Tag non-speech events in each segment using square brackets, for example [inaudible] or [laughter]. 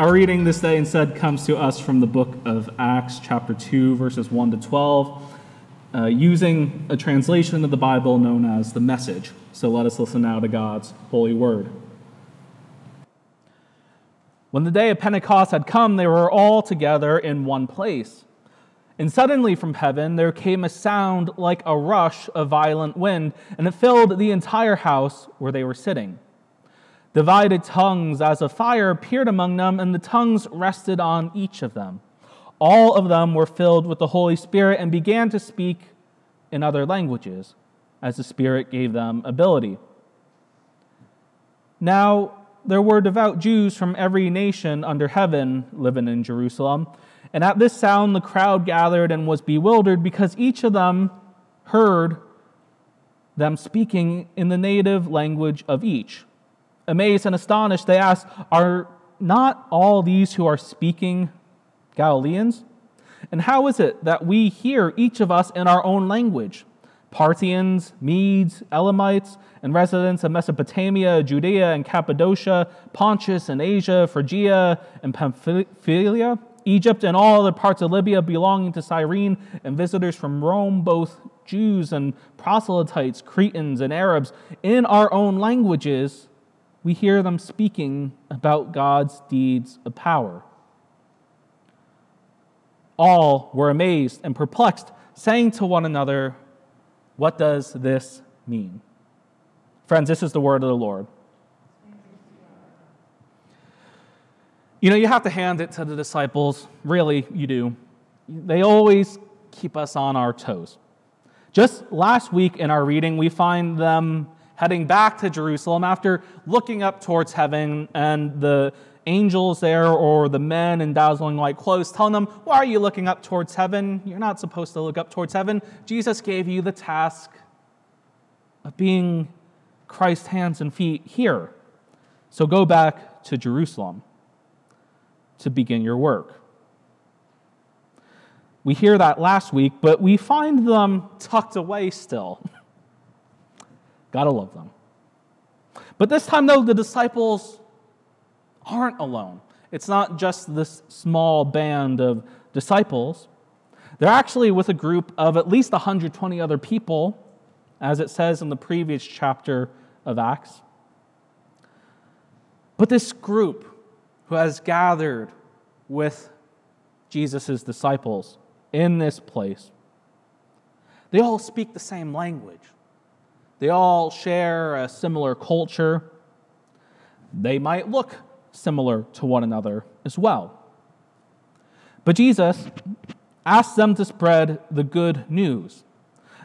Our reading this day instead comes to us from the book of Acts, chapter 2, verses 1 to 12, uh, using a translation of the Bible known as the Message. So let us listen now to God's holy word. When the day of Pentecost had come, they were all together in one place. And suddenly from heaven there came a sound like a rush of violent wind, and it filled the entire house where they were sitting. Divided tongues as of fire appeared among them, and the tongues rested on each of them. All of them were filled with the Holy Spirit and began to speak in other languages as the Spirit gave them ability. Now, there were devout Jews from every nation under heaven living in Jerusalem. And at this sound, the crowd gathered and was bewildered because each of them heard them speaking in the native language of each. Amazed and astonished, they asked, Are not all these who are speaking Galileans? And how is it that we hear each of us in our own language? Parthians, Medes, Elamites, and residents of Mesopotamia, Judea and Cappadocia, Pontus and Asia, Phrygia and Pamphylia, Egypt and all other parts of Libya belonging to Cyrene, and visitors from Rome, both Jews and proselytes, Cretans and Arabs, in our own languages we hear them speaking about God's deeds of power. All were amazed and perplexed, saying to one another, What does this mean? Friends, this is the word of the Lord. You know, you have to hand it to the disciples. Really, you do. They always keep us on our toes. Just last week in our reading, we find them heading back to Jerusalem after looking up towards heaven and the angels there or the men in dazzling white clothes telling them, Why are you looking up towards heaven? You're not supposed to look up towards heaven. Jesus gave you the task of being Christ's hands and feet here. So go back to Jerusalem to begin your work. We hear that last week, but we find them tucked away still. [laughs] Gotta love them. But this time, though, the disciples aren't alone. It's not just this small band of disciples. They're actually with a group of at least 120 other people, as it says in the previous chapter of Acts. But this group who has gathered with Jesus' disciples in this place, they all speak the same language. They all share a similar culture. They might look similar to one another as well. But Jesus asks them to spread the good news,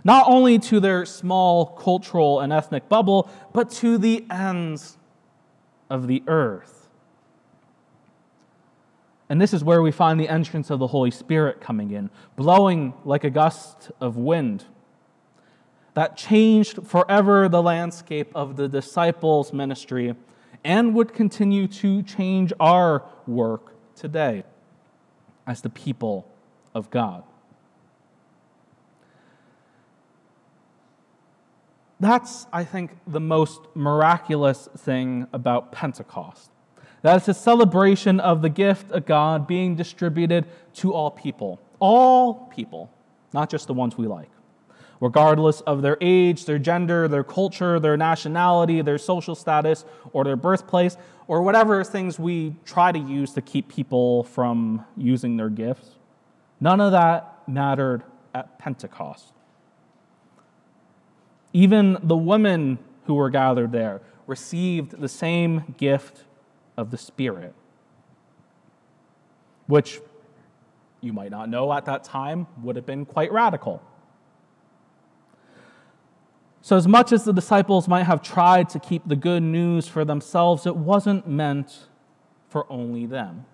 not only to their small cultural and ethnic bubble, but to the ends of the earth. And this is where we find the entrance of the Holy Spirit coming in, blowing like a gust of wind that changed forever the landscape of the disciples' ministry and would continue to change our work today as the people of God. That's, I think, the most miraculous thing about Pentecost. That it's a celebration of the gift of God being distributed to all people. All people, not just the ones we like regardless of their age, their gender, their culture, their nationality, their social status, or their birthplace, or whatever things we try to use to keep people from using their gifts. None of that mattered at Pentecost. Even the women who were gathered there received the same gift of the Spirit, which you might not know at that time would have been quite radical. So, as much as the disciples might have tried to keep the good news for themselves, it wasn't meant for only them.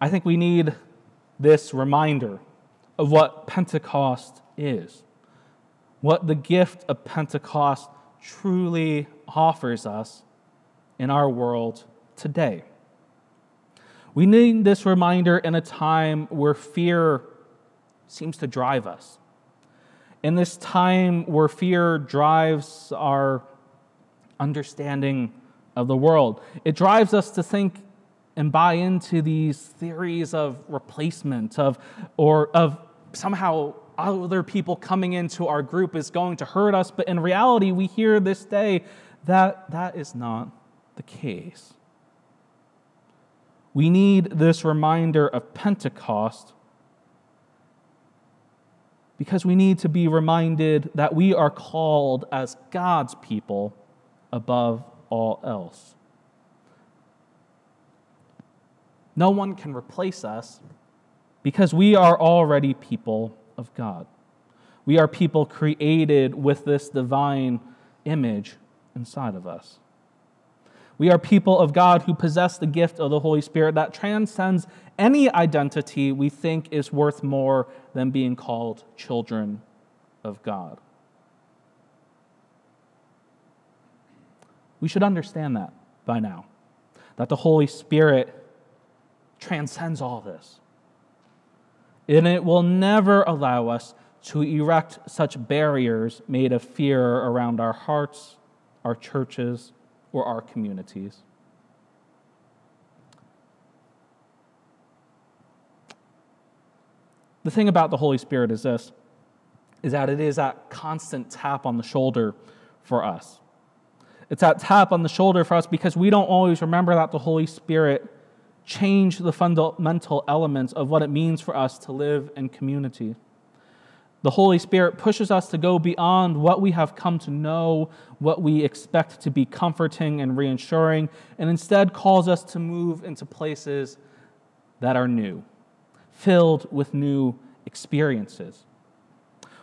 I think we need this reminder of what Pentecost is, what the gift of Pentecost truly offers us in our world today. We need this reminder in a time where fear seems to drive us. In this time where fear drives our understanding of the world, it drives us to think and buy into these theories of replacement of or of somehow other people coming into our group is going to hurt us. But in reality we hear this day that that is not the case. We need this reminder of pentecost because we need to be reminded that we are called as God's people above all else. No one can replace us because we are already people of God. We are people created with this divine image inside of us. We are people of God who possess the gift of the Holy Spirit that transcends any identity we think is worth more than being called children of God. We should understand that by now, that the Holy Spirit transcends all this. And it will never allow us to erect such barriers made of fear around our hearts, our churches, or our communities. The thing about the Holy Spirit is this is that it is that constant tap on the shoulder for us. It's that tap on the shoulder for us because we don't always remember that the Holy Spirit changed the fundamental elements of what it means for us to live in community. The Holy Spirit pushes us to go beyond what we have come to know, what we expect to be comforting and reassuring, and instead calls us to move into places that are new, filled with new experiences.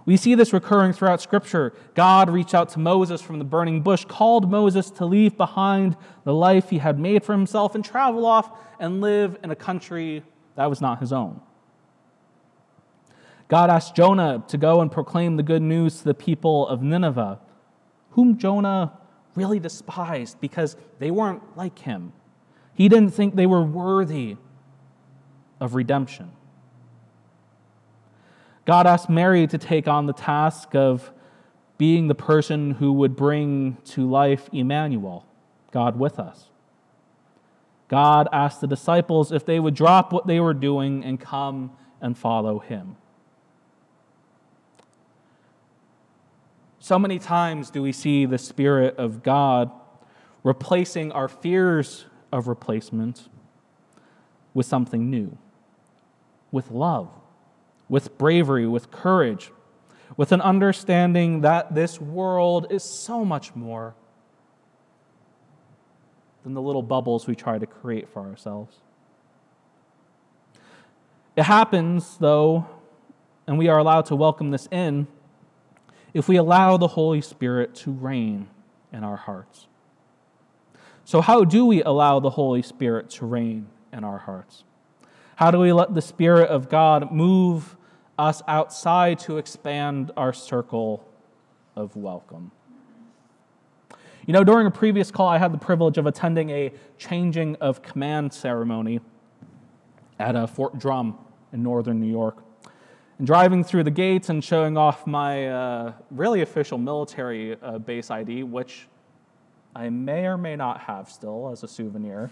We see this recurring throughout Scripture. God reached out to Moses from the burning bush, called Moses to leave behind the life he had made for himself and travel off and live in a country that was not his own. God asked Jonah to go and proclaim the good news to the people of Nineveh, whom Jonah really despised because they weren't like him. He didn't think they were worthy of redemption. God asked Mary to take on the task of being the person who would bring to life Emmanuel, God with us. God asked the disciples if they would drop what they were doing and come and follow him. So many times do we see the Spirit of God replacing our fears of replacement with something new, with love, with bravery, with courage, with an understanding that this world is so much more than the little bubbles we try to create for ourselves. It happens, though, and we are allowed to welcome this in if we allow the Holy Spirit to reign in our hearts. So, how do we allow the Holy Spirit to reign in our hearts? How do we let the Spirit of God move us outside to expand our circle of welcome? You know, during a previous call, I had the privilege of attending a changing of command ceremony at a Fort Drum in northern New York. And driving through the gates and showing off my uh, really official military uh, base ID, which I may or may not have still as a souvenir.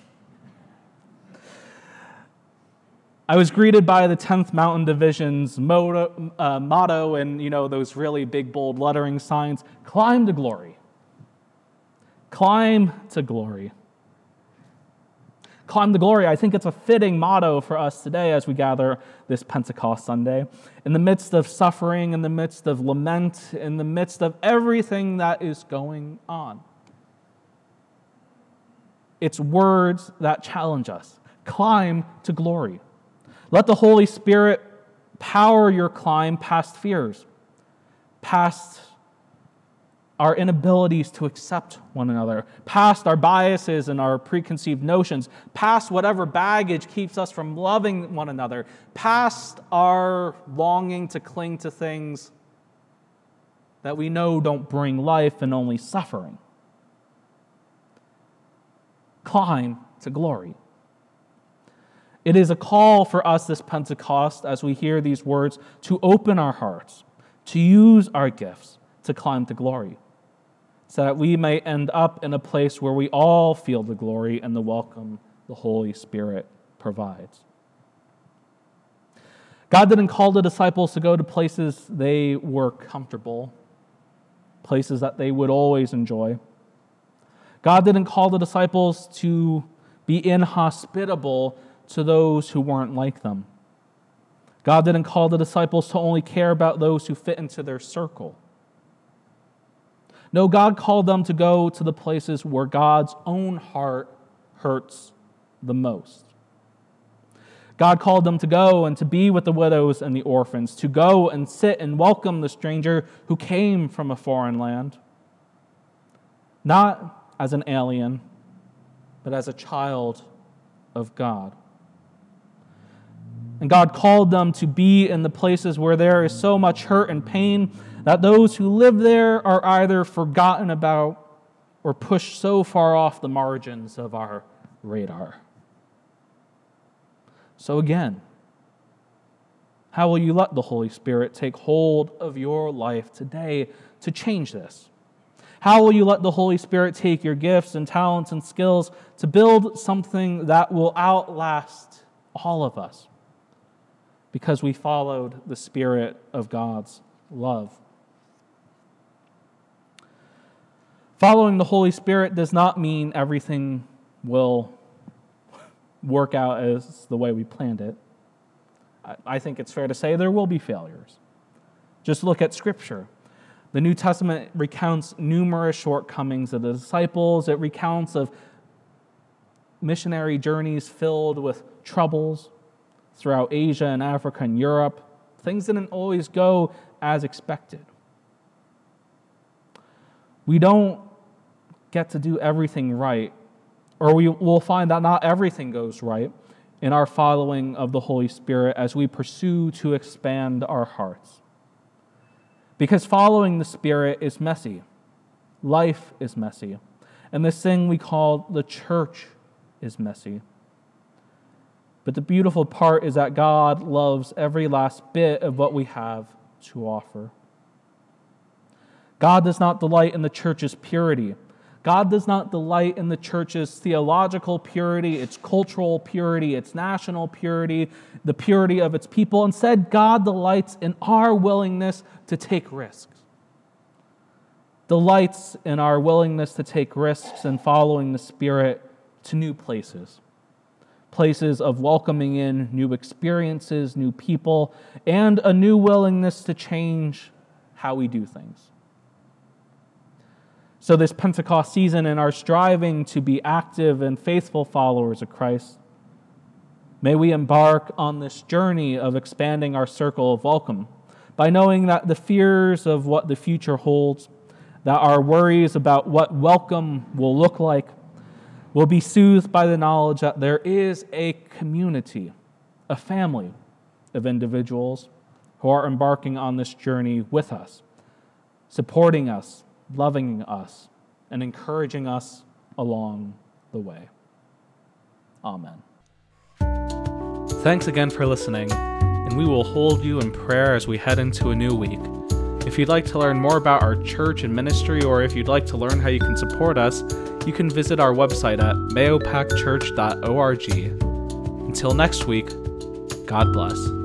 I was greeted by the 10th Mountain Division's motto, uh, motto and you know those really big bold lettering signs, climb to glory. Climb to glory climb to glory. I think it's a fitting motto for us today as we gather this Pentecost Sunday. In the midst of suffering, in the midst of lament, in the midst of everything that is going on, it's words that challenge us. Climb to glory. Let the Holy Spirit power your climb past fears, past our inabilities to accept one another, past our biases and our preconceived notions, past whatever baggage keeps us from loving one another, past our longing to cling to things that we know don't bring life and only suffering. Climb to glory. It is a call for us this Pentecost, as we hear these words, to open our hearts, to use our gifts to climb to glory, so that we may end up in a place where we all feel the glory and the welcome the Holy Spirit provides. God didn't call the disciples to go to places they were comfortable, places that they would always enjoy. God didn't call the disciples to be inhospitable to those who weren't like them. God didn't call the disciples to only care about those who fit into their circle. No, God called them to go to the places where God's own heart hurts the most. God called them to go and to be with the widows and the orphans, to go and sit and welcome the stranger who came from a foreign land. Not as an alien, but as a child of God. And God called them to be in the places where there is so much hurt and pain that those who live there are either forgotten about or pushed so far off the margins of our radar. So, again, how will you let the Holy Spirit take hold of your life today to change this? How will you let the Holy Spirit take your gifts and talents and skills to build something that will outlast all of us? Because we followed the Spirit of God's love. Following the Holy Spirit does not mean everything will work out as the way we planned it. I think it's fair to say there will be failures. Just look at Scripture. The New Testament recounts numerous shortcomings of the disciples. It recounts of missionary journeys filled with troubles, throughout Asia and Africa and Europe. Things didn't always go as expected. We don't get to do everything right, or we will find that not everything goes right in our following of the Holy Spirit as we pursue to expand our hearts. Because following the Spirit is messy, life is messy, and this thing we call the church is messy. But the beautiful part is that God loves every last bit of what we have to offer. God does not delight in the church's purity. God does not delight in the church's theological purity, its cultural purity, its national purity, the purity of its people. Instead, God delights in our willingness to take risks. Delights in our willingness to take risks and following the Spirit to new places places of welcoming in new experiences, new people, and a new willingness to change how we do things. So, this Pentecost season, in our striving to be active and faithful followers of Christ, may we embark on this journey of expanding our circle of welcome by knowing that the fears of what the future holds, that our worries about what welcome will look like, will be soothed by the knowledge that there is a community, a family of individuals who are embarking on this journey with us, supporting us, loving us, and encouraging us along the way. Amen. Thanks again for listening, and we will hold you in prayer as we head into a new week. If you'd like to learn more about our church and ministry, or if you'd like to learn how you can support us, you can visit our website at mahopacchurch.org. Until next week, God bless.